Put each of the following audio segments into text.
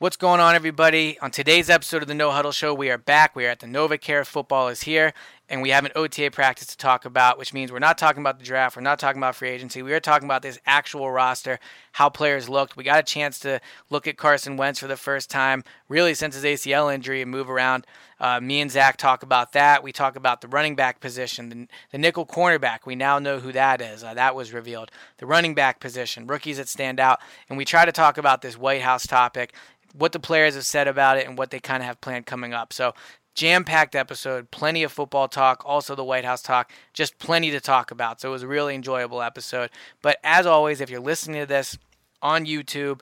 What's going on, everybody? On today's episode of the No Huddle Show, we are back. We are at the NovaCare. Football is here, and we have an OTA practice to talk about, which means we're not talking about the draft. We're not talking about free agency. We are talking about this actual roster, how players looked. We got a chance to look at Carson Wentz for the first time, really since his ACL injury, and move around. Uh, me and Zack talk about that. We talk about the running back position, the, the nickel cornerback. We now know who that is. Uh, that was revealed. The running back position, rookies that stand out. And we try to talk about this White House topic what the players have said about it and what they kind of have planned coming up. So, jam packed episode, plenty of football talk, also the White House talk, just plenty to talk about. So, it was a really enjoyable episode. But as always, if you're listening to this on YouTube,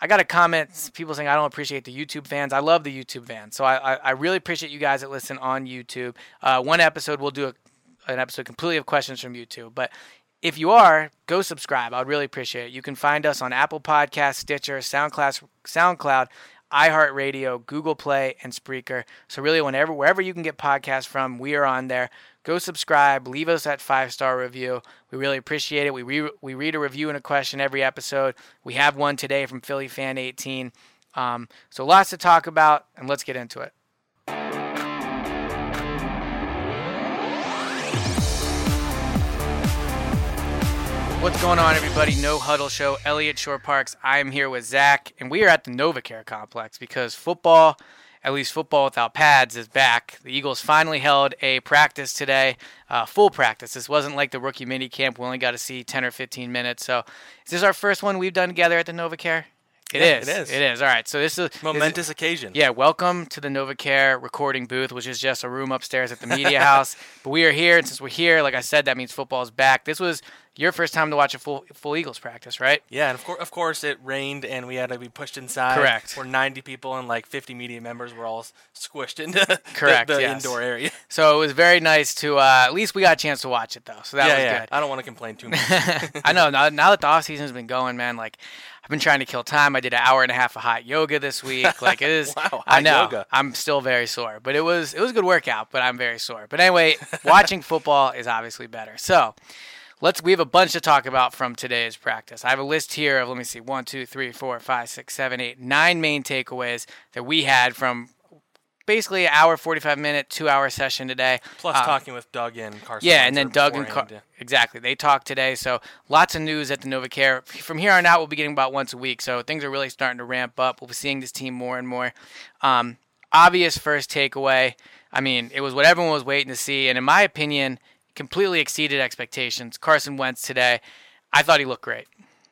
I got a comment, people saying I don't appreciate the YouTube fans. I love the YouTube fans. So, I, I, I really appreciate you guys that listen on YouTube. Uh, one episode, we'll do a, an episode completely of questions from YouTube. But if you are, go subscribe. I would really appreciate it. You can find us on Apple Podcasts, Stitcher, SoundCloud, SoundCloud, iHeartRadio, Google Play, and Spreaker. So really, whenever wherever you can get podcasts from, we are on there. Go subscribe. Leave us that five star review. We really appreciate it. We re- we read a review and a question every episode. We have one today from Philly Fan 18. Um, so lots to talk about, and let's get into it. What's going on, everybody? No Huddle Show, Eliot Shorr-Parks. I am here with Zack, and we are at the NovaCare complex because football, at least football without pads, is back. The Eagles finally held a practice today, uh, full practice. This wasn't like the rookie mini camp. We only got to see 10 or 15 minutes. So, is this our first one we've done together at the NovaCare? It Yeah, is. it is. It is. All right. So this is Momentous This, occasion. yeah. Welcome to the NovaCare recording booth, which is just a room upstairs at the media house. But we are here, and since we're here, like I said, that means football is back. This was your first time to watch a full full Eagles practice, right? Yeah, and of course, of course, it rained and we had to be pushed inside. Correct. We're 90 people and like 50 media members were all squished into the- Correct, the, yes. indoor area. So it was very nice to. Uh, at least we got a chance to watch it though, so that yeah, was yeah. good. I don't want to complain too much. I know. Now, now that the off season's been going, man, like I've been trying to kill time. I did an hour and a half of hot yoga this week. Like it is. Wow, I know. yoga. I'm still very sore, but it was it was a good workout. But I'm very sore. But anyway, watching football is obviously better. So. Let's. We have a bunch to talk about from today's practice. I have a list here of let me see, one, two, three, four, five, six, seven, eight, nine main takeaways that we had from basically an hour, forty-five minute, two-hour session today. Plus Um, talking with Doug and Carson. yeah, and then Doug and Car- exactly they talked today. So lots of news at the NovaCare. From here on out, we'll be getting about once a week. So things are really starting to ramp up. We'll be seeing this team more and more. Um, obvious first takeaway. I mean, it was what everyone was waiting to see, and in my opinion, completely exceeded expectations. Carson Wentz today, I thought he looked great.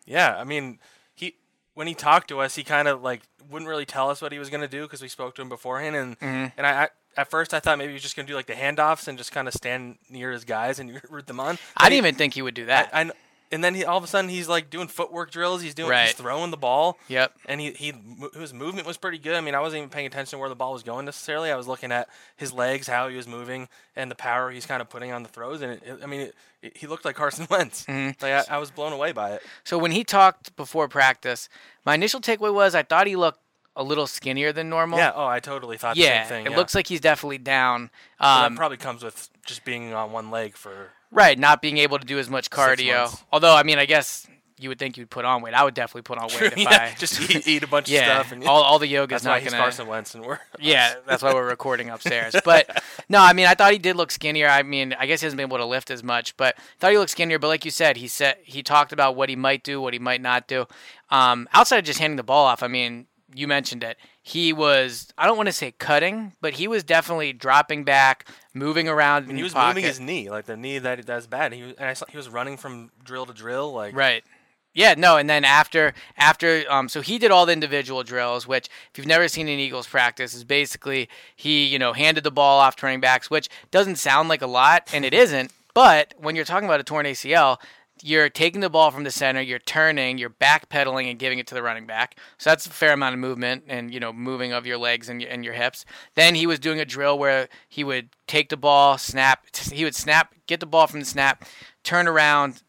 Yeah, I mean, he when he talked to us, he kind of like wouldn't really tell us what he was gonna do because we spoke to him beforehand, and Mm-hmm. and I, I at first I thought maybe he was just gonna do like the handoffs and just kind of stand near his guys and root them on. I didn't he- even think he would do that. I, and then he all of a sudden he's like doing footwork drills. He's doing Right. he's throwing the ball. Yep. And he he his movement was pretty good. I mean, I wasn't even paying attention to where the ball was going necessarily. I was looking at his legs, how he was moving, and the power he's kind of putting on the throws. And it, it- I mean, it, it, he looked like Carson Wentz. Mm-hmm. Like I, I was blown away by it. So when he talked before practice, my initial takeaway was I thought he looked a little skinnier than normal. Yeah. Oh, I totally thought Yeah, the same thing. it yeah. looks like he's definitely down. Um, that probably comes with just being on one leg for. Right, not being able to do as much cardio. Although, I mean, I guess you would think you'd put on weight. I would definitely put on weight if yeah, I just eat, eat a bunch yeah. of stuff. And all, all the yoga's that's not gonna. Carson Wentz, and we're Yeah, that's why we're recording upstairs. But no, I mean, I thought he did look skinnier. I mean, I guess he hasn't been able to lift as much, but thought he looked skinnier. But like you said, he said he talked about what he might do, what he might not do. Um, outside of just handing the ball off, I mean, you mentioned it. He was I don't want to say cutting, but he was definitely dropping back, moving around. And in he was pocket. moving his knee, like the knee that that's bad. He was, and I saw he was running from drill to drill, like Right. Yeah, no, and then after after um so he did all the individual drills, which if you've never seen an Eagles practice is basically he, you know, handed the ball off turning backs, which doesn't sound like a lot and it isn't, but when you're talking about a torn ACL, you're taking the ball from the center, you're turning, you're backpedaling and giving it to the running back. So that's a fair amount of movement and you know moving of your legs and and your hips. Then he was doing a drill where he would take the ball, snap, he would snap, get the ball from the snap, turn around,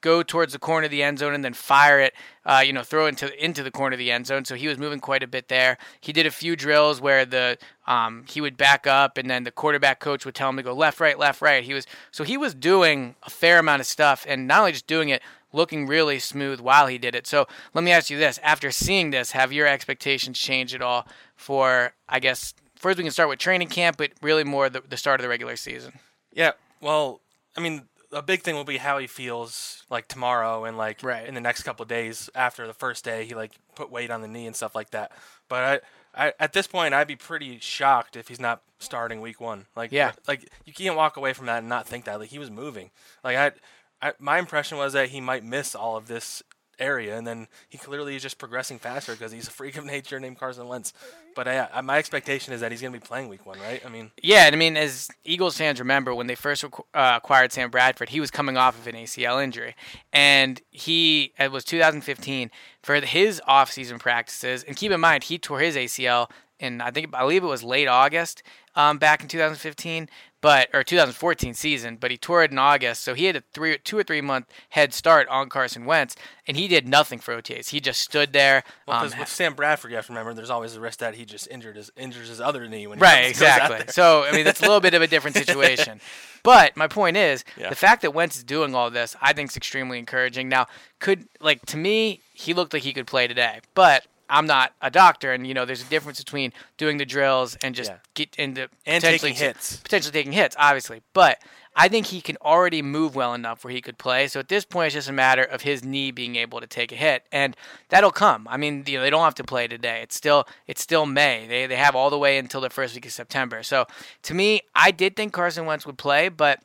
go towards the corner of the end zone and then fire it, uh, you know, throw into into the corner of the end zone. So he was moving quite a bit there. He did a few drills where the um, he would back up and then the quarterback coach would tell him to go left, right, left, right. He was so he was doing a fair amount of stuff and not only just doing it, looking really smooth while he did it. So let me ask you this: After seeing this, have your expectations changed at all for? I guess first we can start with training camp, but really more the, the start of the regular season. Yeah, well, I mean, a big thing will be how he feels like tomorrow and like Right. in the next couple of days after the first day. He like put weight on the knee and stuff like that. But I, I at this point, I'd be pretty shocked if he's not starting week one. Like, Yeah. like you can't walk away from that and not think that. Like he was moving. Like I, I my impression was that he might miss all of this area, and then he clearly is just progressing faster because he's a freak of nature named Carson Wentz. But I, I, my expectation is that he's going to be playing week one, right? I mean, Yeah, I mean, as Eagles fans remember, when they first requ- uh, acquired Sam Bradford, he was coming off of an ACL injury, and he it was 2015 for his off-season practices. And keep in mind, he tore his ACL in I think I believe it was late August um, back in 2015, but or 2014 season. But he tore it in August, so he had a three, two or three month head start on Carson Wentz, and he did nothing for OTAs. He just stood there. Well, um, because with Sam Bradford, you have to remember, there's always the risk that he just injured his injures his other knee when he Right, comes- goes out exactly. So I mean, that's a little bit of a different situation. But my point is, Yeah. the fact that Wentz is doing all this, I think is extremely encouraging. Now, could like to me, he looked like he could play today, but I'm not a doctor, and you know, there's a difference between doing the drills and just Yeah. get into And potentially taking hits. potentially taking hits, obviously. But I think he can already move well enough where he could play. So at this point, it's just a matter of his knee being able to take a hit, and that'll come. I mean, you know, they don't have to play today. It's still it's still May. They they have all the way until the first week of September. So to me, I did think Carson Wentz would play, but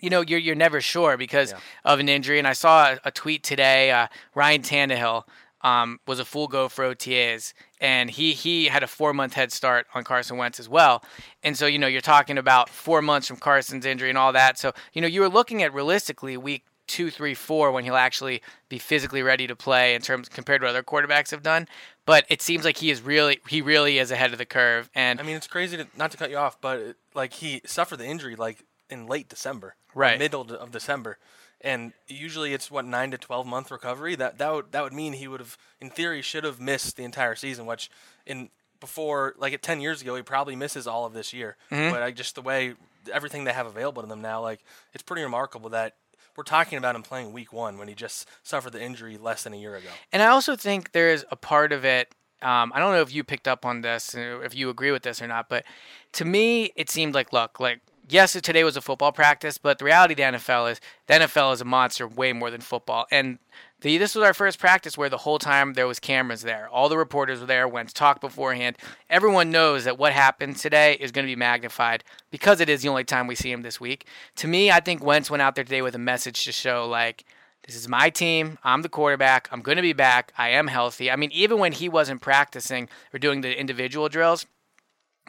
you know, you're you're never sure because of an injury. And I saw a, a tweet today. Uh, Ryan Tannehill um, was a full go for OTAs, and he he had a four month head start on Carson Wentz as well. And so you know, you're talking about four months from Carson's injury and all that. So you know, you were looking at realistically week two, three, four when he'll actually be physically ready to play in terms compared to what other quarterbacks have done. But it seems like he is really he really is ahead of the curve. And I mean, it's crazy to not to cut you off, but it, like he suffered the injury like in late December, Right. middle of December, and usually it's what nine to twelve month recovery. That that would that would mean he would have, in theory, should have missed the entire season. Which in before like at ten years ago, he probably misses all of this year. Mm-hmm. But like just the way everything they have available to them now, like it's pretty remarkable that. We're talking about him playing week one when he just suffered the injury less than a year ago. And I also think there's a part of it. Um, I don't know if you picked up on this, if you agree with this or not, but to me, it seemed like, look, like, yes, today was a football practice, but the reality of the NFL is the NFL is a monster way more than football. And the, this was our first practice where the whole time there was cameras there. All the reporters were there, went to talk beforehand. Everyone knows that what happened today is going to be magnified because it is the only time we see him this week. To me, I think Wentz went out there today with a message to show, like, this is my team. I'm the quarterback. I'm going to be back. I am healthy. I mean, even when he wasn't practicing or doing the individual drills,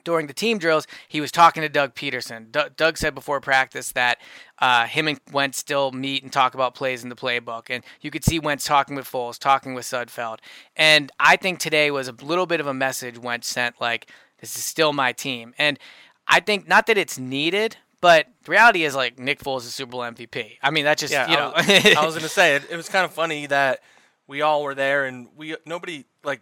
during the team drills, he was talking to Doug Pederson. D- Doug said before practice that uh, him and Wentz still meet and talk about plays in the playbook. And you could see Wentz talking with Foles, talking with Sudfeld. And I think today was a little bit of a message Wentz sent like, this is still my team. And I think not that it's needed, but the reality is like Nick Foles is Super Bowl MVP. I mean, that just, Yeah, you I know. was, I was gonna say it. It was kind of funny that we all were there and we nobody like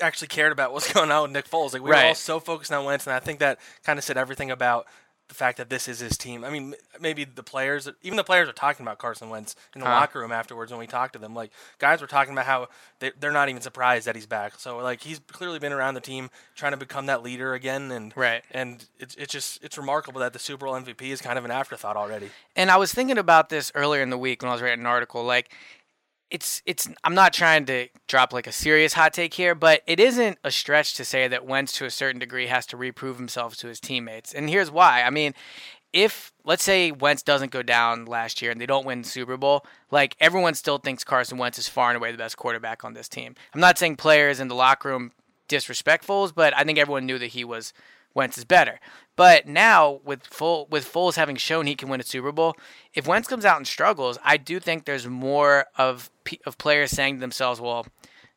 actually cared about what's going on with Nick Foles. Like we were all so focused on Wentz, and I think that kind of said everything about the fact that this is his team. I mean, maybe the players, even the players, are talking about Carson Wentz in the Huh. locker room afterwards when we talked to them. Like guys were talking about how they, they're not even surprised that he's back. So like he's clearly been around the team trying to become that leader again, and Right. And it's it's just it's remarkable that the Super Bowl MVP is kind of an afterthought already. And I was thinking about this earlier in the week when I was writing an article. Like, it's it's I'm not trying to drop like a serious hot take here, but it isn't a stretch to say that Wentz to a certain degree has to reprove himself to his teammates. And here's why. I mean, if let's say Wentz doesn't go down last year and they don't win the Super Bowl, like everyone still thinks Carson Wentz is far and away the best quarterback on this team. I'm not saying players in the locker room disrespectfuls, but I think everyone knew that he was Wentz is better. But now with full with Foles having shown he can win a Super Bowl, if Wentz comes out and struggles, I do think there's more of of players saying to themselves, "Well,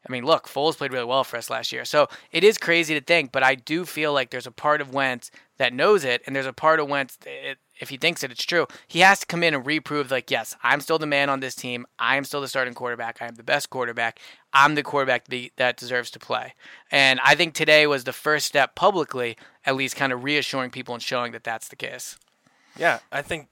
I mean, look, Foles played really well for us last year." So it is crazy to think, but I do feel like there's a part of Wentz that knows it, and there's a part of Wentz if he thinks that it's true, he has to come in and reprove, like, yes, I'm still the man on this team. I am still the starting quarterback. I am the best quarterback. I'm the quarterback that deserves to play. And I think today was the first step publicly, at least kind of reassuring people and showing that that's the case. Yeah, I think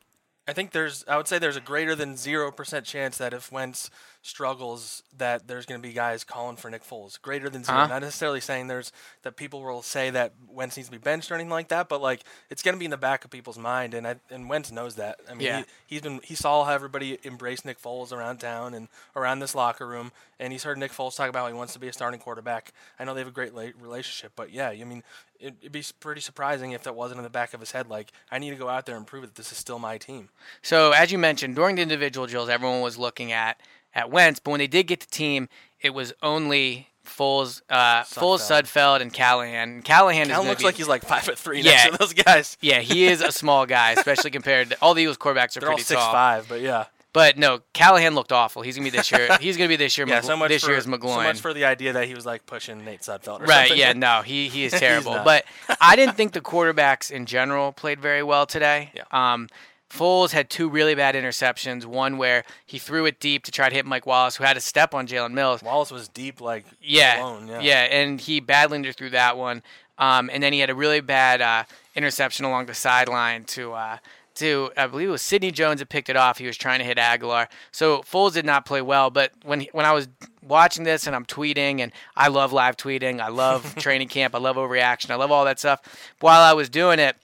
I think there's I would say there's a greater than 0% chance that if Wentz struggles that there's going to be guys calling for Nick Foles. Greater than 0 uh-huh. Not necessarily saying there's that people will say that Wentz needs to be benched or anything like that, but like it's going to be in the back of people's mind and I, and Wentz knows that. I mean, yeah. he, has been he saw how everybody embraced Nick Foles around town and around this locker room and he's heard Nick Foles talk about how he wants to be a starting quarterback. I know they have a great relationship, but yeah, I mean, it'd be pretty surprising if that wasn't in the back of his head. Like, I need to go out there and prove that this is still my team. So, as you mentioned, during the individual drills, everyone was looking at at Wentz, but when they did get the team, it was only Foles, uh, Sudfeld. Foles, Sudfeld, and Callahan. Callahan, Callahan looks be, like he's like five foot three. Yeah, next to those guys. Yeah, he is a small guy, especially compared to all the Eagles quarterbacks are They're pretty all six tall. five, but yeah. But no, Callahan looked awful. He's gonna be this year. He's gonna be this year. yeah, so much this for, year's McGloin. So much for the idea that he was like pushing Nate Sudfeld. right? Something. Yeah. No, he he is terrible. but I didn't think the quarterbacks in general played very well today. Yeah. Um, Foles had two really bad interceptions. One where he threw it deep to try to hit Mike Wallace, who had to step on Jalen Mills. Wallace was deep, like yeah, alone, yeah, yeah, and he badly threw that one. Um, and then he had a really bad uh, interception along the sideline to uh, to I believe it was Sidney Jones that picked it off. He was trying to hit Aguilar. So Foles did not play well. But when he, when I was watching this and I'm tweeting and I love live tweeting, I love training camp, I love overreaction, I love all that stuff. While I was doing it,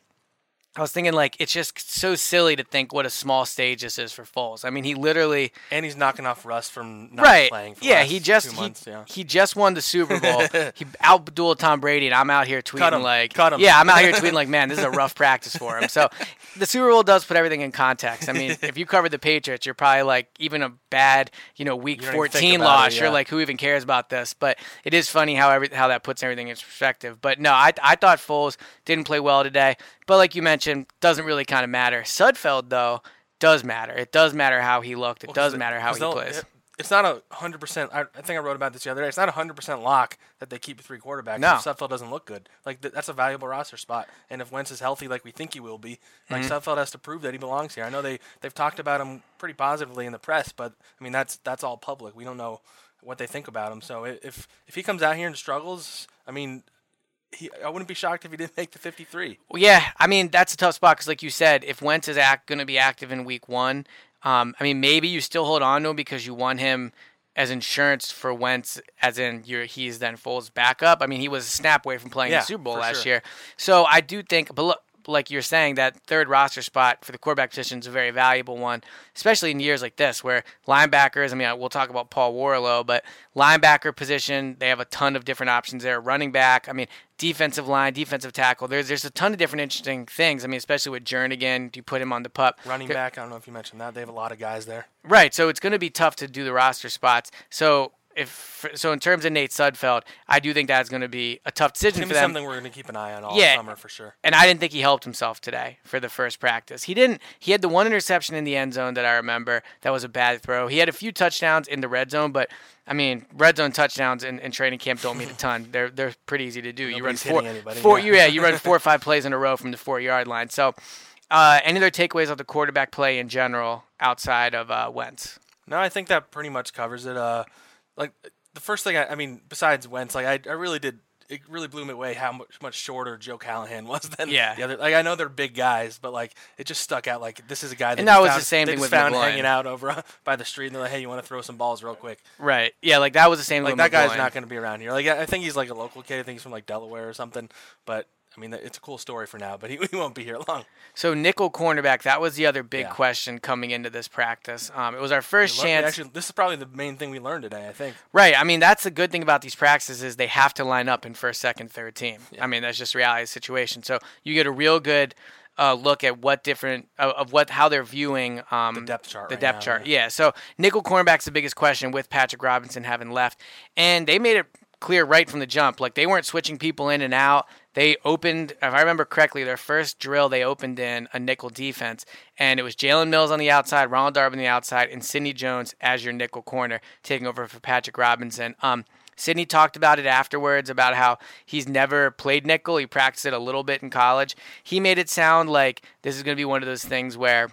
I was thinking like it's just so silly to think what a small stage this is for Foles. I mean, he literally and he's knocking off Russ from not right. playing. For yeah, he just he, months, yeah. he just won the Super Bowl. he outdueled Tom Brady, and I'm out here tweeting like, Cut him. yeah, I'm out here tweeting like, man, this is a rough practice for him. So the Super Bowl does put everything in context. I mean, if you cover the Patriots, you're probably like even a bad, you know, Week 14 loss. It, yeah. You're like, who even cares about this? But it is funny how every how that puts everything in perspective. But no, I I thought Foles didn't play well today. But like you mentioned, doesn't really kind of matter. Sudfeld though does matter. It does matter how he looked. It well, does matter how he plays. it's not a hundred percent. I think I wrote about this the other day. It's not a hundred percent lock that they keep three quarterbacks. No. If Sudfeld doesn't look good, like th- that's a valuable roster spot. And if Wentz is healthy, like we think he will be, like mm-hmm. Sudfeld has to prove that he belongs here. I know they they've talked about him pretty positively in the press, but I mean that's that's all public. We don't know what they think about him. So if if he comes out here and struggles, I mean he, I wouldn't be shocked if he didn't make the 53. Well, yeah, I mean that's a tough spot because, like you said, if Wentz is act, going to be active in Week One, um, I mean maybe you still hold on to him because you want him as insurance for Wentz, as in your he's then Foles backup. I mean he was a snap away from playing yeah, the Super Bowl last sure. year, so I do think. But look, like you're saying, that third roster spot for the quarterback position is a very valuable one, especially in years like this where linebackers. I mean, we'll talk about Paul Worrilow, but linebacker position they have a ton of different options there. Running back, I mean, defensive line, defensive tackle. There's there's a ton of different interesting things. I mean, especially with Jernigan, do you put him on the pup. Running back, I don't know if you mentioned that. They have a lot of guys there. Right, so it's going to be tough to do the roster spots. So if so, in terms of Nate Sudfeld, I do think that's going to be a tough decision for them. Something we're going to keep an eye on all yeah, summer for sure. And I didn't think he helped himself today for the first practice. He didn't. He had the one interception in the end zone that I remember. That was a bad throw. He had a few touchdowns in the red zone, but I mean, red zone touchdowns in, in training camp don't mean a ton. They're they're pretty easy to do. Nobody's you run four, anybody, four yeah. yeah, you run four or five plays in a row from the four yard line. So, uh, any other takeaways of the quarterback play in general outside of uh, Wentz? No, I think that pretty much covers it. Uh, like the first thing I, I mean, besides Wentz, like I, I really did. It really blew me away how much much shorter Joe Callahan was than yeah. the other. Like I know they're big guys, but like it just stuck out. Like this is a guy that and that was found, the same thing with found McGloin. hanging out over by the street, and they're like, "Hey, you want to throw some balls real quick?" Right. Yeah. Like that was the same. Like thing that guy's not going to be around here. Like I think he's like a local kid. I think he's from like Delaware or something. But I mean, it's a cool story for now, but he, he won't be here long. So nickel cornerback, that was the other big Yeah. question coming into this practice. Um, it was our first learned- chance. Actually, this is probably the main thing we learned today. I think. Right. I mean, that's the good thing about these practices is they have to line up in first, second, third team. I mean, that's just reality of the situation. So you get a real good uh, look at what different of, of what how they're viewing um, the depth chart The right depth now, chart. yeah. Yeah. So nickel cornerback's the biggest question with Patrick Robinson having left, and they made it clear right from the jump. Like they weren't switching people in and out. They opened, if I remember correctly, their first drill they opened in a nickel defense, and it was Jalen Mills on the outside, Ronald Darby on the outside, and Sidney Jones as your nickel corner, taking over for Patrick Robinson. Um, Sidney talked about it afterwards about how he's never played nickel. He practiced it a little bit in college. He made it sound like this is going to be one of those things where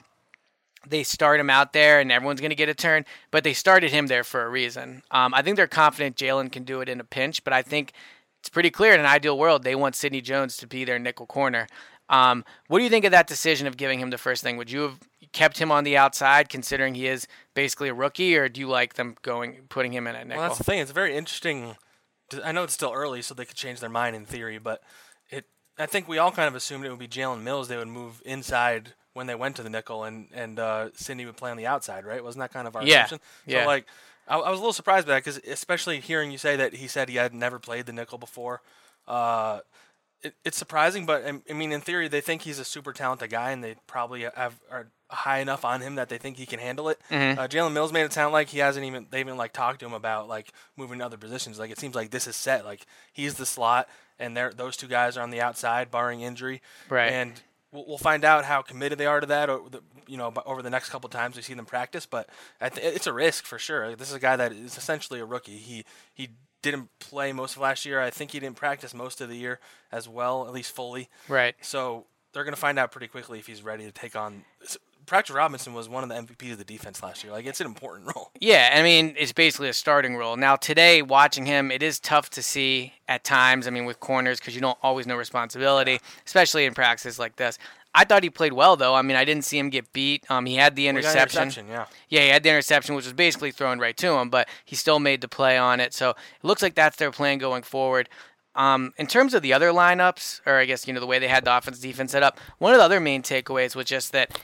they start him out there and everyone's going to get a turn, but they started him there for a reason. Um, I think they're confident Jalen can do it in a pinch, but I think it's pretty clear in an ideal world they want Sidney Jones to be their nickel corner. Um, what do you think of that decision of giving him the first thing? Would you have kept him on the outside, considering he is basically a rookie, or do you like them going putting him in at nickel? Well, that's the thing. It's very interesting. I know it's still early, so they could change their mind in theory, but it. I think we all kind of assumed it would be Jalen Mills. They would move inside when they went to the nickel, and and uh, Sidney would play on the outside, right? Wasn't that kind of our Yeah, assumption? yeah. So like, I, I was a little surprised by that because especially hearing you say that he said he had never played the nickel before. Uh, it, it's surprising, but um, I mean, in theory, they think he's a super talented guy, and they probably have are high enough on him that they think he can handle it. Mm-hmm. Uh, Jalen Mills made it sound like he hasn't even they even like talked to him about like moving to other positions. Like it seems like this is set. Like he's the slot, and those two guys are on the outside, barring injury. Right. And we'll, we'll find out how committed they are to that. Over the, you know, over the next couple times we see them practice, but I th- it's a risk for sure. This is a guy that is essentially a rookie. He he didn't play most of last year. I think he didn't practice most of the year as well, at least fully. Right. So they're going to find out pretty quickly if he's ready to take on. Patrick Robinson was one of the MVPs of the defense last year. Like it's an important role. Yeah, I mean, it's basically a starting role. Now, today, watching him, it is tough to see at times. I mean, with corners, because you don't always know responsibility, especially in practices like this. I thought he played well, though. I mean, I didn't see him get beat. Um, he had the We got an interception. interception, yeah. Yeah, he had the interception, which was basically thrown right to him, but he still made the play on it. So it looks like that's their plan going forward. Um, in terms of the other lineups, or I guess you know the way they had the offense defense set up, one of the other main takeaways was just that.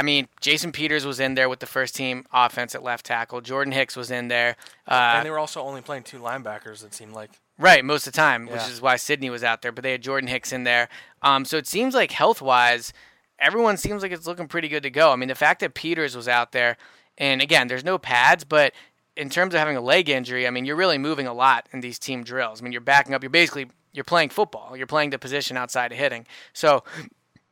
I mean, Jason Peters was in there with the first team offense at left tackle. Jordan Hicks was in there. Uh, and they were also only playing two linebackers. It seemed like. Right, most of the time, which is why Sidney was out there. But they had Jordan Hicks in there. Um, so it seems like health wise, everyone seems like it's looking pretty good to go. I mean, the fact that Peters was out there, and again, there's no pads, but in terms of having a leg injury, I mean, you're really moving a lot in these team drills. I mean, you're backing up. You're basically you're playing football. You're playing the position outside of hitting. So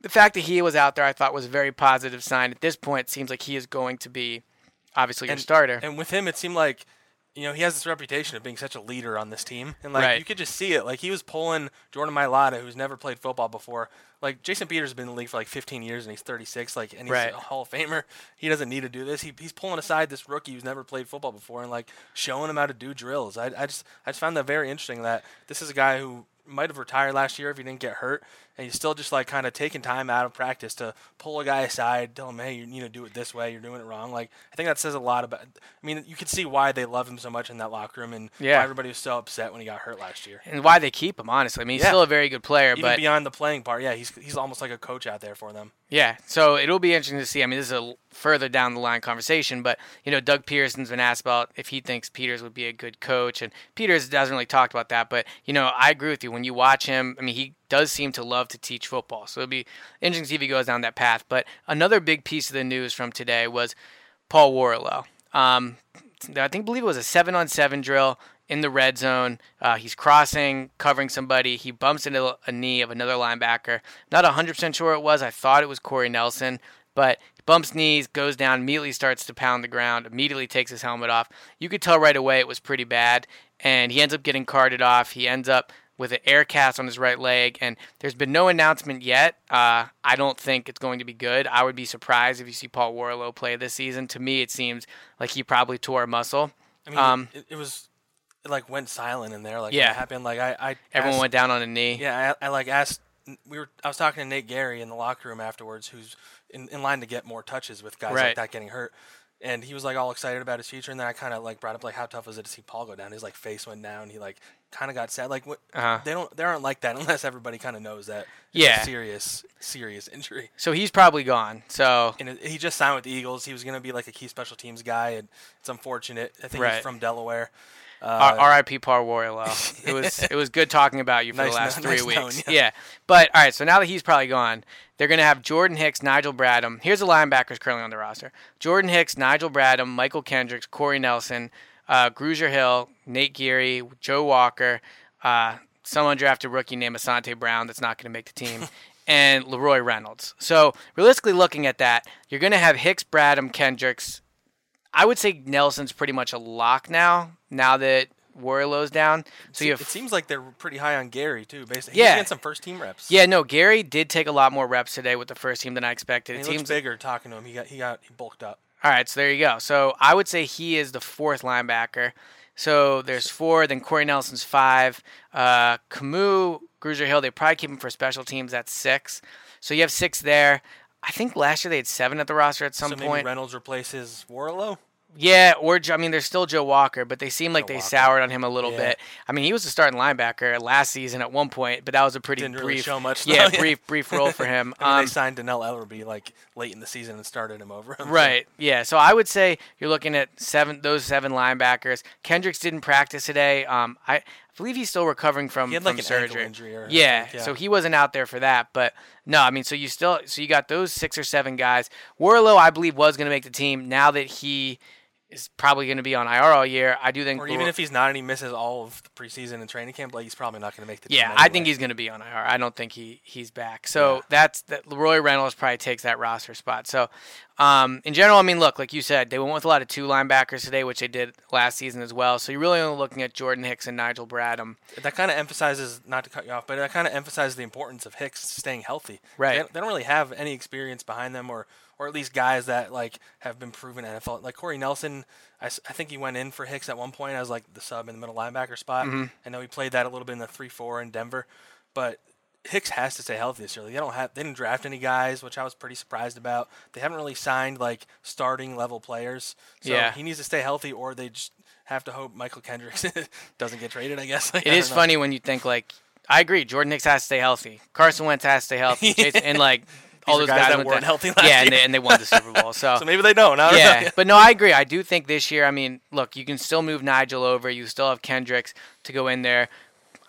the fact that he was out there, I thought was a very positive sign. At this point, it seems like he is going to be obviously your and, starter. And with him, it seemed like, you know, he has this reputation of being such a leader on this team, and like Right. you could just see it. Like he was pulling Jordan Mailata, who's never played football before. Like Jason Peters has been in the league for like 15 years, and he's 36. Like, and he's Right. a Hall of Famer. He doesn't need to do this. He, he's pulling aside this rookie who's never played football before, and like showing him how to do drills. I, I just I just found that very interesting. That this is a guy who might have retired last year if he didn't get hurt, and he's still just like kind of taking time out of practice to pull a guy aside, tell him, hey, you need to do it this way. You're doing it wrong. Like I think that says a lot about. I mean, you can see why they love him so much in that locker room, and Yeah. why everybody was so upset when he got hurt last year. and why they keep him, honestly. I mean, he's Yeah. still a very good player, Even but beyond the playing part, yeah, he's he's almost like a coach out there for them. Yeah, so it'll be interesting to see. I mean, this is a further down the line conversation, but you know, Doug Pederson's been asked about if he thinks Peters would be a good coach, and Peters doesn't really talk about that. But you know, I agree with you. When you watch him, I mean, he does seem to love to teach football. So it'll be interesting to see if he goes down that path. But another big piece of the news from today was Paul Worrilow. Um, I think believe it was a seven on seven drill in the red zone. Uh, he's crossing, covering somebody. He bumps into a knee of another linebacker. Not 100% sure it was. I thought it was Corey Nelson, but bumps knees, goes down, immediately starts to pound the ground, immediately takes his helmet off. You could tell right away it was pretty bad, and he ends up getting carted off. He ends up with an air cast on his right leg, and there's been no announcement yet. Uh, I don't think it's going to be good. I would be surprised if you see Paul Worrilow play this season. To me, it seems like he probably tore a muscle. I mean, Um, it, it was it like went silent in there. Like Yeah. happened? Like I, I Everyone asked- went down on a knee. Yeah, I, I like asked. We were. I was talking to Nate Gerry in the locker room afterwards, who's in, in line to get more touches with guys Right. like that getting hurt, and he was like all excited about his future. And then I kind of like brought up like how tough was it to see Paul go down? His like face went down. He like kind of got sad. Like what, Uh-huh. they don't they aren't like that unless everybody kind of knows that. Yeah. serious serious injury. So he's probably gone. So And it, he just signed with the Eagles. He was going to be like a key special teams guy, and it's unfortunate. I think Right. he's from Delaware. R- Uh, R.I.P. Par. It was it was good talking about you for Nice the last kno- three nice weeks. you. yeah. But all right, so now that he's probably gone, they're gonna have Jordan Hicks, Nigel Bradham. Here's the linebackers currently on the roster: Jordan Hicks, Nigel Bradham, Mychal Kendricks, Corey Nelson, uh, Grugier Hill, Nate Gerry, Joe Walker, uh, some undrafted rookie named Asantay Brown that's not gonna make the team. And LaRoy Reynolds. So realistically, looking at that, you're going to have Hicks, Bradham, Kendricks, I would say Nelson's pretty much a lock now. Now that Worrilow's down, so you have it seems like they're pretty high on Gerry too. Basically, Yeah. he's getting some first team reps. yeah. No, Gerry did take a lot more reps today with the first team than I expected. and It looks seems bigger. Talking to him, he got he got he bulked up. All right. So there you go. So I would say he is the fourth linebacker. So there's four. Then Corey Nelson's five. Uh, Kamu, Grugier Hill. They probably keep him for special teams. That's six. So you have six there. I think last year they had seven at the roster at some so maybe point. Reynolds replaces Worrilow. Yeah, or I mean, there's still Joe Walker, but they seem like Joe they Walker. soured on him a little Yeah. bit. I mean, he was a starting linebacker last season at one point, but that was a pretty Didn't brief, really show much, yeah, though, yeah. brief, brief role for him. I mean, Um, they signed Dannell Ellerbe like late in the season and started him over him. so- Right. Yeah. So I would say you're looking at seven those seven linebackers. Kendricks didn't practice today. Um, I believe he's still recovering from, from like, an ankle surgery. injury or- I yeah, think, yeah. So he wasn't out there for that. But no, I mean, so you still so you got those six or seven guys. Worrilow, I believe, was going to make the team. Now that he is probably going to be on IR all year, I do think. Or even if he's not and he misses all of the preseason and training camp, like he's probably not going to make the team. Yeah, I think he's going to be on IR. I don't think he he's back. So Yeah. that's that. LaRoy Reynolds probably takes that roster spot. So, um, in general, I mean, look, like you said, they went with a lot of two linebackers today, which they did last season as well. So you're really only looking at Jordan Hicks and Nigel Bradham. that kind of emphasizes not to cut you off, but that kind of emphasizes the importance of Hicks staying healthy. Right. They, they don't really have any experience behind them, or or at least guys that like have been proven NFL. Like Corey Nelson, I, I think he went in for Hicks at one point as like the sub in the middle linebacker spot. Mm-hmm. I know he played that a little bit in the three four in Denver, but. Hicks has to stay healthy this year. They don't have they didn't draft any guys, which I was pretty surprised about. They haven't really signed like starting level players. So Yeah. he needs to stay healthy or they just have to hope Mychal Kendricks doesn't get traded, I guess. Like, It I is funny when you think like, I agree, Jordan Hicks has to stay healthy. Carson Wentz has to stay healthy, Jason- and like all those guys guys, that weren't to- healthy last yeah, and year. they, and they won the Super Bowl. So, So maybe they don't. I don't yeah, know. but no, I agree. I do think this year. I mean, look, you can still move Nigel over. You still have Kendricks to go in there.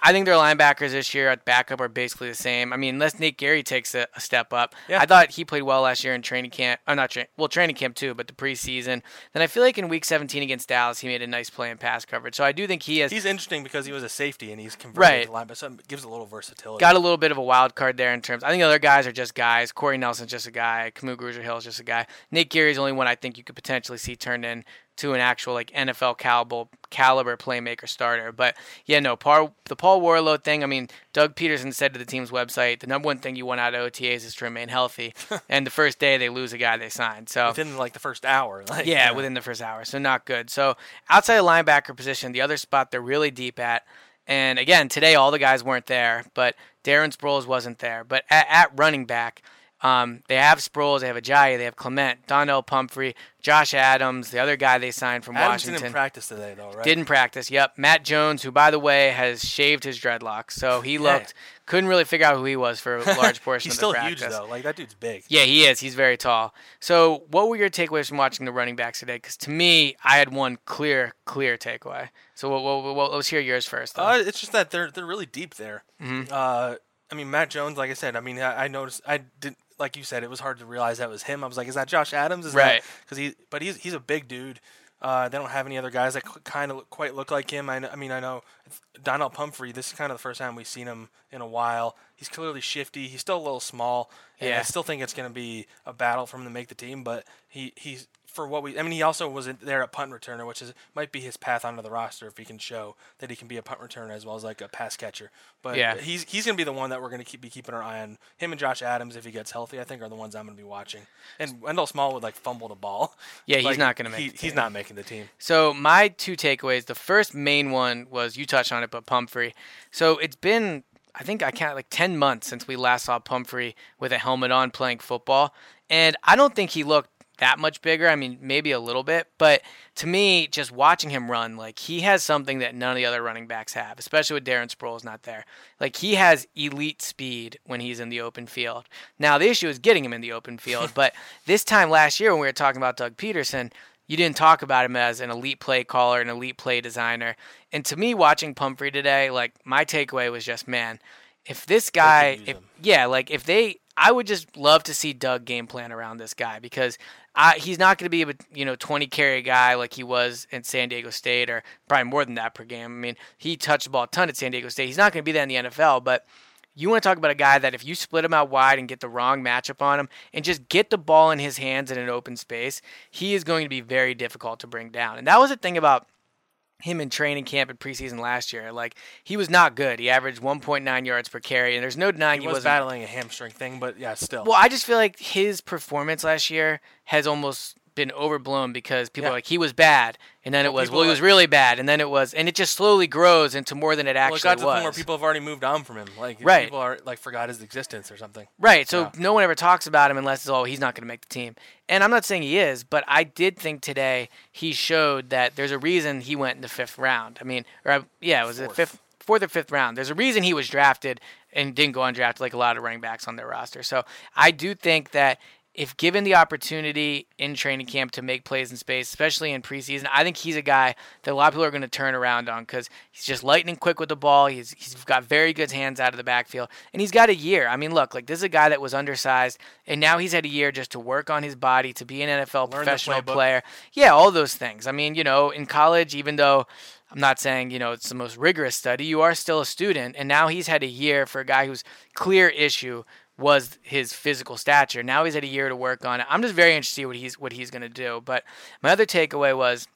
I think their linebackers this year at backup are basically the same. I mean, unless Nate Gerry takes a, a step up. Yeah. I thought he played well last year in training camp. I'm not tra- well training camp too, but the preseason. Then I feel like in Week 17 against Dallas, he made a nice play in pass coverage. So I do think he has He's interesting because he was a safety and he's converted Right. to linebacker, so it gives a little versatility. got a little bit of a wild card there in terms. I think other guys are just guys. Corey Nelson's just a guy. Kamu Grugier Hill is just a guy. Nick Gerry's the only one I think you could potentially see turned in to an actual like NFL caliber caliber playmaker starter. But yeah, no, Paul, the Paul Worrilow thing. I mean, Doug Pederson said to the team's website, the number one thing you want out of OTAs is to remain healthy. and the first day they lose a guy they signed. So within like the first hour. Like, yeah, within the first hour. So not good. So outside the linebacker position, the other spot they're really deep at. And again, today all the guys weren't there, but Darren Sproles wasn't there. But at, at running back, um, they have Sproles, they have Ajayi, they have Clement, Donnel Pumphrey, Josh Adams, the other guy they signed from Adams Washington. didn't practice today though, right? Didn't practice. Yep. Matt Jones, who by the way has shaved his dreadlocks, so he looked couldn't really figure out who he was for a large portion He's of still the huge though. Like that dude's big. Yeah, he is. He's very tall. So, what were your takeaways from watching the running backs today? Because to me, I had one clear, clear takeaway. So, what, what, what, let's hear yours first. though. Uh, it's just that they're they're really deep there. Mm-hmm. Uh, I mean Matt Jones, like I said, I mean I, I noticed I did like you said, it was hard to realize that was him. I was like, is that Josh Adams? Is Right. Because he, but he's he's a big dude. Uh, they don't have any other guys that kind of look, quite look like him. I, I mean, I know Donnel Pumphrey. This is kind of the first time we've seen him in a while. He's clearly shifty. He's still a little small. And Yeah. I still think it's going to be a battle for him to make the team. But he he's for what we. I mean, he also was in there at punt returner, which is might be his path onto the roster if he can show that he can be a punt returner as well as like a pass catcher. But Yeah. he's he's going to be the one that we're going to keep be keeping our eye on. Him and Josh Adams, if he gets healthy, I think are the ones I'm going to be watching. And Wendell Smallwood like fumble the ball. Yeah, he's not gonna make he- the He's not making the team. So my two takeaways. The first main one was you touched on it, but Pumphrey. So it's been I think I count like ten months since we last saw Pumphrey with a helmet on playing football, and I don't think he looked that much bigger. I mean, maybe a little bit, but to me, just watching him run, like he has something that none of the other running backs have, especially with Darren Sproles not there. Like he has elite speed when he's in the open field. Now the issue is getting him in the open field, but this time last year when we were talking about Doug Pederson, you didn't talk about him as an elite play caller, an elite play designer. And to me, watching Pumphrey today, like my takeaway was just, man, if this guy, if yeah, like if they, I would just love to see Doug game plan around this guy because I, he's not going to be a you know 20 carry guy like he was in San Diego State or probably more than that per game. I mean, he touched the ball a ton at San Diego State. He's not going to be that in the NFL, but you want to talk about a guy that if you split him out wide and get the wrong matchup on him and just get the ball in his hands in an open space, he is going to be very difficult to bring down. And that was the thing about him in training camp and preseason last year. Like he was not good. He averaged 1.9 yards per carry, and there's no denying He he, was battling a hamstring thing, but yeah, still. well, I just feel like his performance last year has almost been overblown because people Yeah. are like he was bad, and then it was well he was really bad, and then it was, and it just slowly grows into more than it well, actually it got to the was. point where people have already moved on from him. Like Right. people are like forgot his existence or something. Right. So Yeah. no one ever talks about him unless it's oh he's not going to make the team. And I'm not saying he is, but I did think today he showed that there's a reason he went in the fifth round. I mean, or uh, yeah, it was the fifth, fourth or fifth round. There's a reason he was drafted and didn't go undrafted like a lot of running backs on their roster. So I do think that. If given the opportunity in training camp to make plays in space, especially in preseason, I think he's a guy that a lot of people are going to turn around on because he's just lightning quick with the ball. He's he's got very good hands out of the backfield, and he's got a year. I mean, look, like this is a guy that was undersized, and now he's had a year just to work on his body to be an NFL Learn professional player. Yeah, all those things. I mean, you know, in college, even though I'm not saying you know it's the most rigorous study, you are still a student, and now he's had a year for a guy who's clear issue was his physical stature. Now he's had a year to work on it. I'm just very interested to see what he's what he's going to do. But my other takeaway was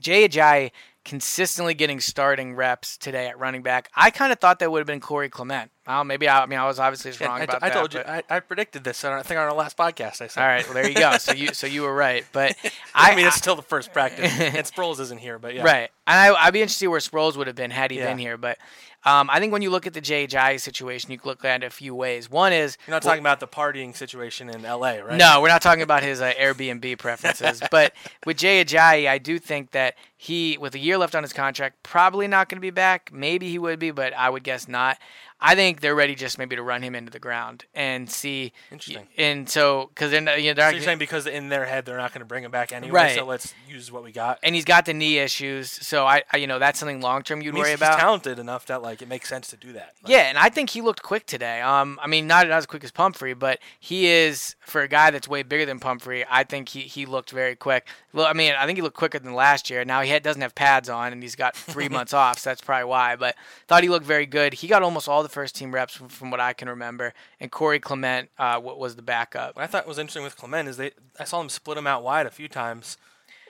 Jay Ajayi consistently getting starting reps today at running back. I kind of thought that would have been Corey Clement. Well, maybe I, I mean I was obviously Yeah, wrong I, about I that. told you. I, I predicted this. I think on our last podcast. I said. all right, well there you go. So you so you were right, but I, I mean, it's still the first practice, and Sproles isn't here, but yeah. Right. And I, I'd be interested to see where Sproles would have been had he Yeah. been here. But um, I think when you look at the Jay Ajayi situation, you can look at it a few ways. One is You're not talking about the partying situation in L.A., right? no, we're not talking about his uh, Airbnb preferences. but with Jay Ajayi, I do think that he, with a year left on his contract, probably not going to be back. Maybe he would be, but I would guess not. I think they're ready just maybe to run him into the ground and see. Interesting. And so, because they're not, you know, they're So you're saying because in their head they're not going to bring him back anyway, Right. so let's use what we got. and he's got the knee issues, so I, I you know, that's something long term you'd I mean, worry he's, about. he's talented enough that like it makes sense to do that. Like, Yeah, and I think he looked quick today. Um, I mean, not, not as quick as Pumphrey, but he is for a guy that's way bigger than Pumphrey. I think he, he looked very quick. Well, I mean, I think he looked quicker than last year. Now he had, doesn't have pads on, and he's got three months off, so that's probably why. But thought he looked very good. He got almost all the first team reps from, what I can remember. And Corey Clement, uh, what was the backup? What I thought was interesting with Clement is they I saw him split him out wide a few times.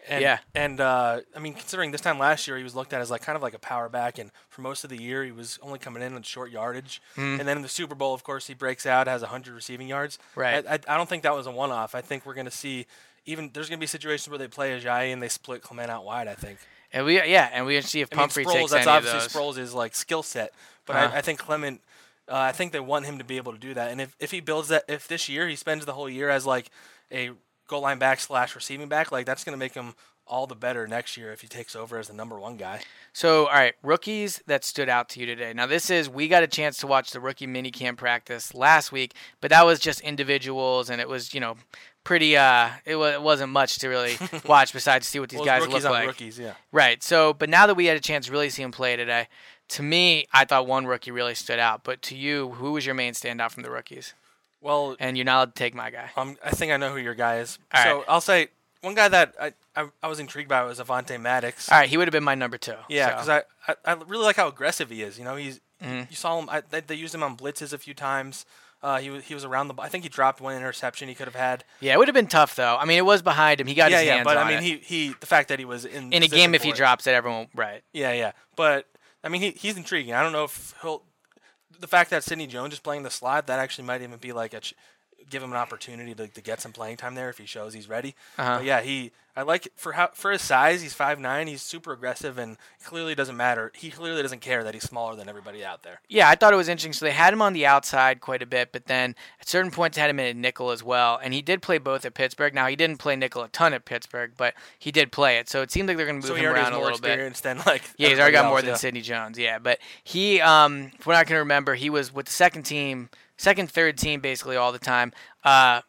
And, Yeah. And uh, I mean, considering this time last year he was looked at as like kind of like a power back, and for most of the year he was only coming in on short yardage. Mm-hmm. And then in the Super Bowl, of course, he breaks out, has 100 receiving yards. Right. I, I, I don't think that was a one-off. I think we're going to see even there's going to be situations where they play Ajayi and they split Clement out wide. I think. And we yeah, and we see if I mean, Pumphrey Sproles, takes that's any of obviously those. Sproles' is like skill set, but Uh-huh. I, I think Clement, uh, I think they want him to be able to do that. And if, if he builds that, if this year he spends the whole year as like a goal line back slash receiving back, like that's going to make him all the better next year if he takes over as the number one guy. So, all right, rookies that stood out to you today. Now, this is we got a chance to watch the rookie mini camp practice last week, but that was just individuals, and it was you know pretty. Uh, it, was, it wasn't much to really watch besides see what these Well, guys look like. rookies, yeah. Right. So, but now that we had a chance to really see him play today, to me, I thought one rookie really stood out. But to you, who was your main standout from the rookies? Well, And you're not allowed to take my guy. um, I think I know who your guy is. All so right. I'll say one guy that I, I, I was intrigued by was Avonte Maddox. All right, he would have been my number two. Yeah, so. because I, I I really like how aggressive he is. You know, he's Mm-hmm. you saw him. I, they, they used him on blitzes a few times. Uh, he he was around the. I think he dropped one interception he could have had. yeah, it would have been tough though. I mean, it was behind him. He got yeah, his yeah, hands but on I mean, it. he he the fact that he was in in a game if he it. drops it, everyone right. Yeah, yeah, but I mean, he he's intriguing. I don't know if he'll. The fact that Sidney Jones is playing the slot, that actually might even be like a give him an opportunity to, to get some playing time there if he shows he's ready. Uh-huh. But yeah, he I like for how for his size, he's five nine. He's super aggressive and clearly doesn't matter. He clearly doesn't care that he's smaller than everybody out there. Yeah, I thought it was interesting. So they had him on the outside quite a bit, but then at certain points had him in a nickel as well. And he did play both at Pittsburgh. Now he didn't play nickel a ton at Pittsburgh, but he did play it. So it seemed like they're going to move So him around a little bit. experience than like Yeah, he's already got everybody more than yeah. Sidney Jones. Yeah, but he, um, from what I can remember, he was with the second team, second, third team basically all the time. Uh,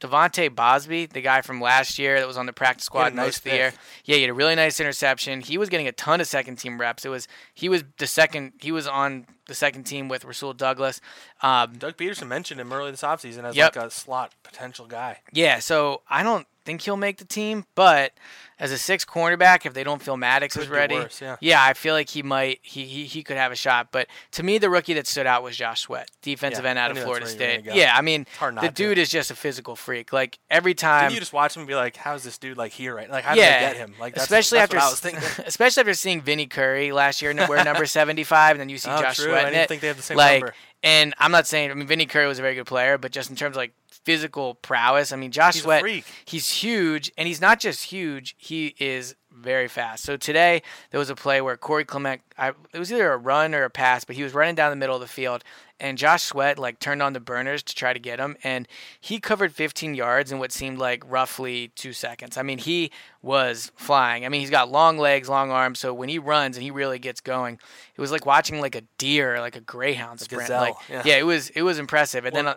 De'Vante Bausby, the guy from last year that was on the practice squad a nice most of the year. Yeah, he had a really nice interception. He was getting a ton of second team reps. It was he was the second he was on the second team with Rasul Douglas. Um, Doug Pederson mentioned him early this offseason as Yep. like a slot potential guy. yeah, so I don't think he'll make the team, but as a six cornerback, if they don't feel Maddox is ready, worse, yeah. I feel like he might he, he he could have a shot. But to me, the rookie that stood out was Josh Sweat, defensive Yeah, end out of Florida where you were State. Yeah, I mean, the to. dude is just a physical freak. Like every time, Did you just watch him and be like, "How's this dude like here right? Like, how did yeah, they get him? Like, that's, especially that's after what I was thinking. especially after seeing Vinny Curry last year, wear number seventy five, and then you see Oh, Josh true. Sweat. I didn't think they had the same like, number. And I'm not saying I mean Vinny Curry was a very good player, but just in terms of like physical prowess, I mean Josh He's Sweat, he's huge, and he's not just huge, he is very fast. So today there was a play where Corey Clement, I, it was either a run or a pass, but he was running down the middle of the field, and Josh Sweat like turned on the burners to try to get him, and he covered 15 yards in what seemed like roughly two seconds. I mean, he was flying. I mean, he's got long legs, long arms, so when he runs and he really gets going, it was like watching like a deer, like a greyhound sprint. Like, yeah. yeah, it was it was impressive. And then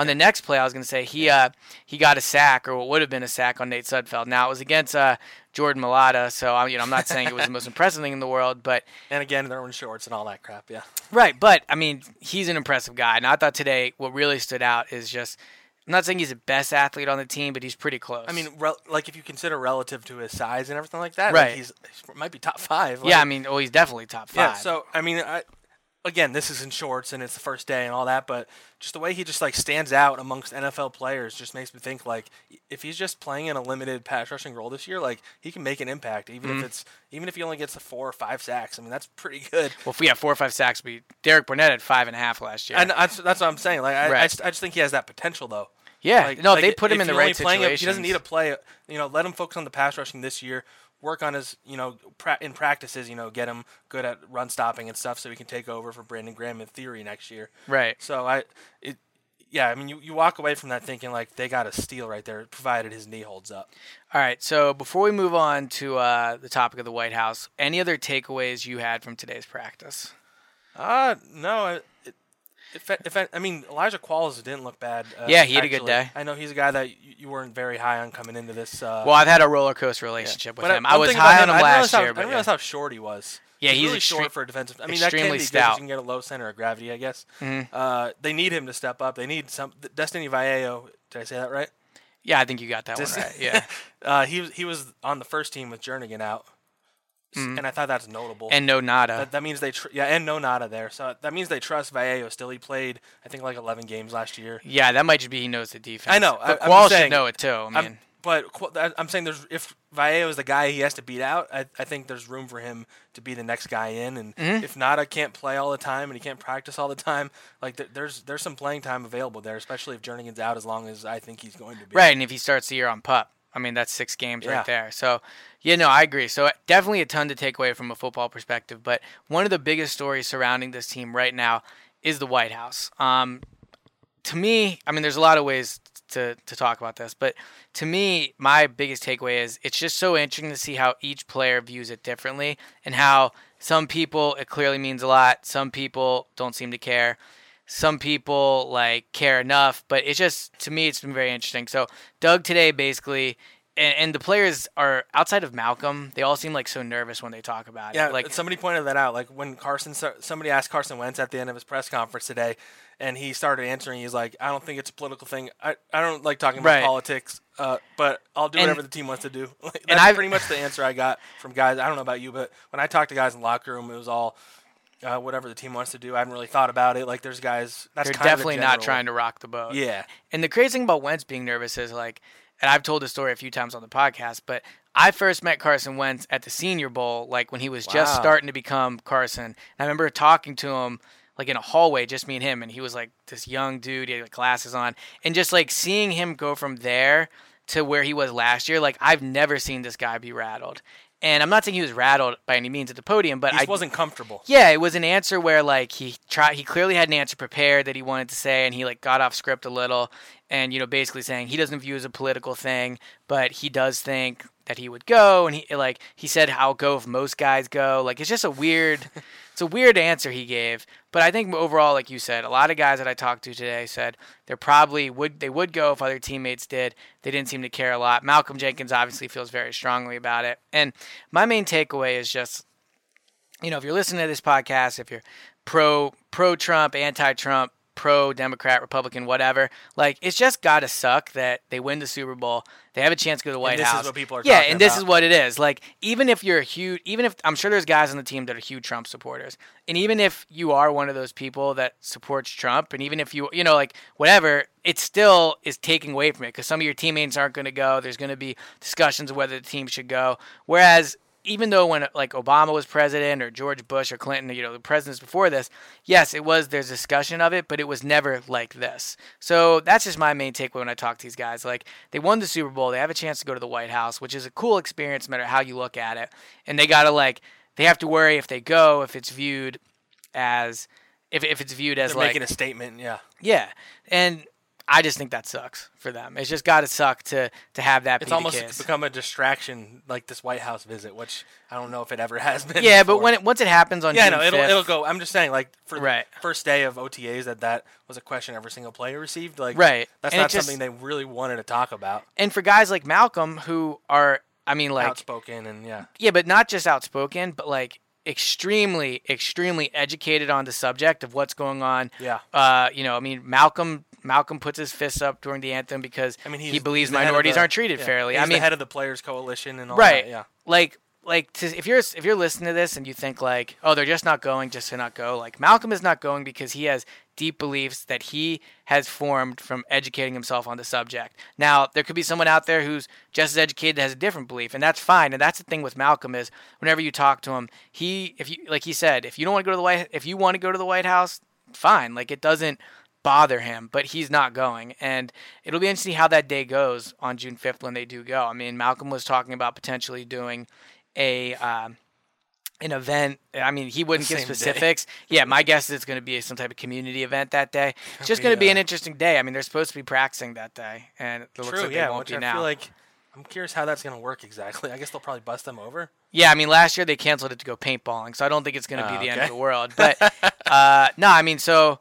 on, the next play, I was going to say he uh, he got a sack or what would have been a sack on Nate Sudfeld. Now it was against uh, Jordan Mailata, so I, you know I'm not saying it was the most impressive thing in the world, but And again, they're in shorts and all that crap. Yeah. right. But I mean, he's an impressive guy. And I thought today what really stood out is just I'm not saying he's the best athlete on the team, but he's pretty close. I mean, like if you consider relative to his size and everything like that, Right. Like he's he might be top five. yeah, I like- mean, well, he's definitely top five. Yeah, so I mean, I, again, this is in shorts and it's the first day and all that, but just the way he just like stands out amongst NFL players just makes me think like if he's just playing in a limited pass rushing role this year, like he can make an impact, even Mm-hmm. if it's even if he only gets the four or five sacks. I mean, that's pretty good. well, if we have four or five sacks, we Derek Barnett had five and a half last year. And that's, that's what I'm saying. Like I, I, just, I just think he has that potential though. yeah, Like, no, like, they put him in the right situation. He doesn't need to play. You know, let him focus on the pass rushing this year. Work on his, you know, pra- in practices. You know, get him good at run stopping and stuff, so he can take over for Brandon Graham in theory next year. Right. So I, it, yeah, I mean, you, you walk away from that thinking like they got a steal right there, provided his knee holds up. All right. So before we move on to uh, the topic of the White House, any other takeaways you had from today's practice? Uh no. I- It, if, I- if I, I mean Elijah Qualls didn't look bad. Uh, Yeah, he had a good day. I know he's a guy that you, you weren't very high on coming into this. Uh, Well, I've had a roller coaster relationship with But him. one I was high on him I didn't last realize how, year, I but didn't yeah. how short he was. Yeah, he's really extre- short for a defensive. I mean, that can be good stout. Mm-hmm. You can get a low center of gravity, I guess. Uh, they need him to step up. They need some. Destiny Vaeao. Did I say that right? yeah, I think you got that Just- one right. Yeah, Uh, he was he was on the first team with Jernigan out, S- and I thought that's notable. Mm-hmm. and no Ngata. that, that means they tr- yeah, and no Ngata there. So that means they trust Vaeao still. He played I think like 11 games last year. yeah, that might just be he knows the defense. I know, But I- I'm should saying- know it too. I mean, I'm, but I'm saying there's if Vaeao is the guy he has to beat out, I, I think there's room for him to be the next guy in. And Mm-hmm. if Ngata can't play all the time and he can't practice all the time, like there, there's there's some playing time available there, especially if Jernigan's out as long as I think he's going to be. right, and if he starts the year on pup, I mean that's six games Yeah. right there. So, yeah, no, I agree. So definitely a ton to take away from a football perspective. But one of the biggest stories surrounding this team right now is the White House. Um, to me, I mean, there's a lot of ways to, to talk about this, but to me, my biggest takeaway is it's just so interesting to see how each player views it differently and how some people it clearly means a lot, some people don't seem to care. Some people like care enough, but it's just to me it's been very interesting. So Doug today basically and, and the players are outside of Malcolm, they all seem like so nervous when they talk about Yeah, it. Like somebody pointed that out. Like when Carson, somebody asked Carson Wentz at the end of his press conference today, and he started answering. He's like, "I don't think it's a political thing. I, I don't like talking about Right. politics, uh, but I'll do And- whatever the team wants to do." Like, That's I've- pretty much the answer I got from guys. I don't know about you, but when I talked to guys in the locker room, it was all. Uh, whatever the team wants to do, I haven't really thought about it. Like, there's guys. That's they're kind of definitely not trying to rock the boat. Yeah, And the crazy thing about Wentz being nervous is like, and I've told this story a few times on the podcast, but I first met Carson Wentz at the Senior Bowl, like when he was just starting to become Carson. And I remember talking to him like in a hallway, just me and him, and he was like this young dude, he had like, glasses on, and just like seeing him go from there to where he was last year, like I've never seen this guy be rattled. And I'm not saying he was rattled by any means at the podium, but He I wasn't comfortable. yeah, it was an answer where like he tried he clearly had an answer prepared that he wanted to say and he like got off script a little and you know basically saying he doesn't view it as a political thing, but he does think that he would go and he like he said I'll go if most guys go. Like it's just a weird it's a weird answer he gave. But I think overall like you said, a lot of guys that I talked to today said they're probably would they would go if other teammates did. They didn't seem to care a lot. Malcolm Jenkins obviously feels very strongly about it. And my main takeaway is just you know, if you're listening to this podcast, if you're pro pro Trump, anti Trump, pro Democrat, Republican, whatever, like it's just gotta suck that they win the Super Bowl, they have a chance to go to the White this is House. what people are yeah, and this about. is what it is. Like even if you're a huge, even if I'm sure there's guys on the team that are huge Trump supporters, and even if you are one of those people that supports Trump, and even if you, you know, like whatever, it still is taking away from it because some of your teammates aren't going to go. There's going to be discussions of whether the team should go. Whereas even though when like Obama was president or George Bush or Clinton, you know, the presidents before this, yes, it was there's discussion of it, but it was never like this. So that's just my main takeaway when I talk to these guys. Like they won the Super Bowl, they have a chance to go to the White House, which is a cool experience no matter how you look at it. And they gotta like they have to worry if they go if it's viewed as if, if it's viewed as They're like making a statement. Yeah. yeah, and I just think that sucks for them. It's just got to suck to to have that. It's almost become a distraction, like this White House visit, which I don't know if it ever has been. yeah, but when it, once it happens on yeah, June no, it'll 5th, it'll go. I'm just saying, like for the Right. first day of OTAs, that that was a question every single player received. Like, Right. that's And not just- something they really wanted to talk about. and for guys like Malcolm who are, I mean, like Outspoken and yeah, yeah, but not just outspoken, but like extremely, extremely educated on the subject of what's going on. Yeah. Uh, you know, I mean, Malcolm Malcolm puts his fists up during the anthem because I mean, he believes he's the head of minorities the- aren't treated yeah, fairly. He's I mean, the head of the Players Coalition and all right that. Yeah, like like to, if you're if you're listening to this and you think like oh they're just not going just to not go like malcolm is not going because he has deep beliefs that he has formed from educating himself on the subject now there could be someone out there who's just as educated has a different belief and that's fine and that's the thing with malcolm is whenever you talk to him he if you like he said if you don't want to go to the white if you want to go to the white house fine like it doesn't bother him, but he's not going. And it'll be interesting how that day goes on June 5th when they do go. I mean, Malcolm was talking about potentially doing a um, an event. I mean, he wouldn't give same day. specifics. Yeah, my guess is it's going to be some type of community event that day. It's just going to be uh, an interesting day. I mean, they're supposed to be practicing that day, and it looks true. like yeah, they won't which be I now. feel like I'm curious how that's gonna work exactly. I guess they'll probably bust them over. Yeah, I mean, last year they canceled it to go paintballing, so I don't think it's going to be Oh, the end of the world. But uh, no, I mean, so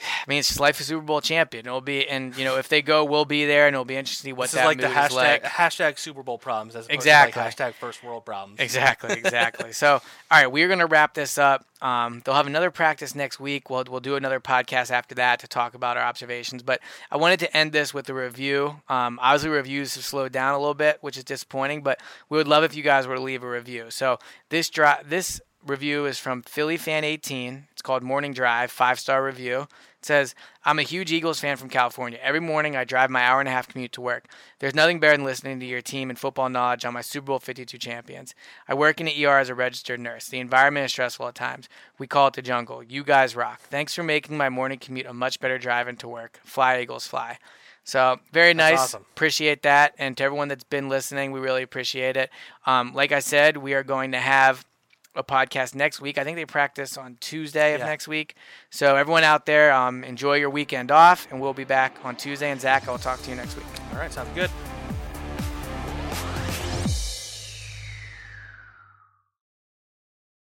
I mean, it's just life of Super Bowl champion. It'll be, and you know, if they go, we'll be there, and it'll be interesting to see what This that is like the hashtag is like. hashtag Super Bowl problems as Exactly. like hashtag first world problems. Exactly, exactly. so, all right, we're gonna wrap this up. Um, they'll have another practice next week. We'll we'll do another podcast after that to talk about our observations. But I wanted to end this with a review. Um, obviously, reviews have slowed down a little bit, which is disappointing. But we would love if you guys were to leave a review. So this dri- this review is from Philly Fan 18. It's called Morning Drive, five star review. It says, I'm a huge Eagles fan from California. Every morning I drive my hour and a half commute to work. There's nothing better than listening to your team and football knowledge on my Super Bowl 52 champions. I work in the ER as a registered nurse. The environment is stressful at times. We call it the jungle. You guys rock. Thanks for making my morning commute a much better drive into work. Fly, Eagles, fly. So very nice. awesome. Appreciate that. And to everyone that's been listening, we really appreciate it. Um, like I said, we are going to have a podcast next week. I think they practice on Tuesday of Yeah. next week. So everyone out there, um, enjoy your weekend off, and we'll be back on Tuesday. And Zack, I'll talk to you next week. All right, sounds good.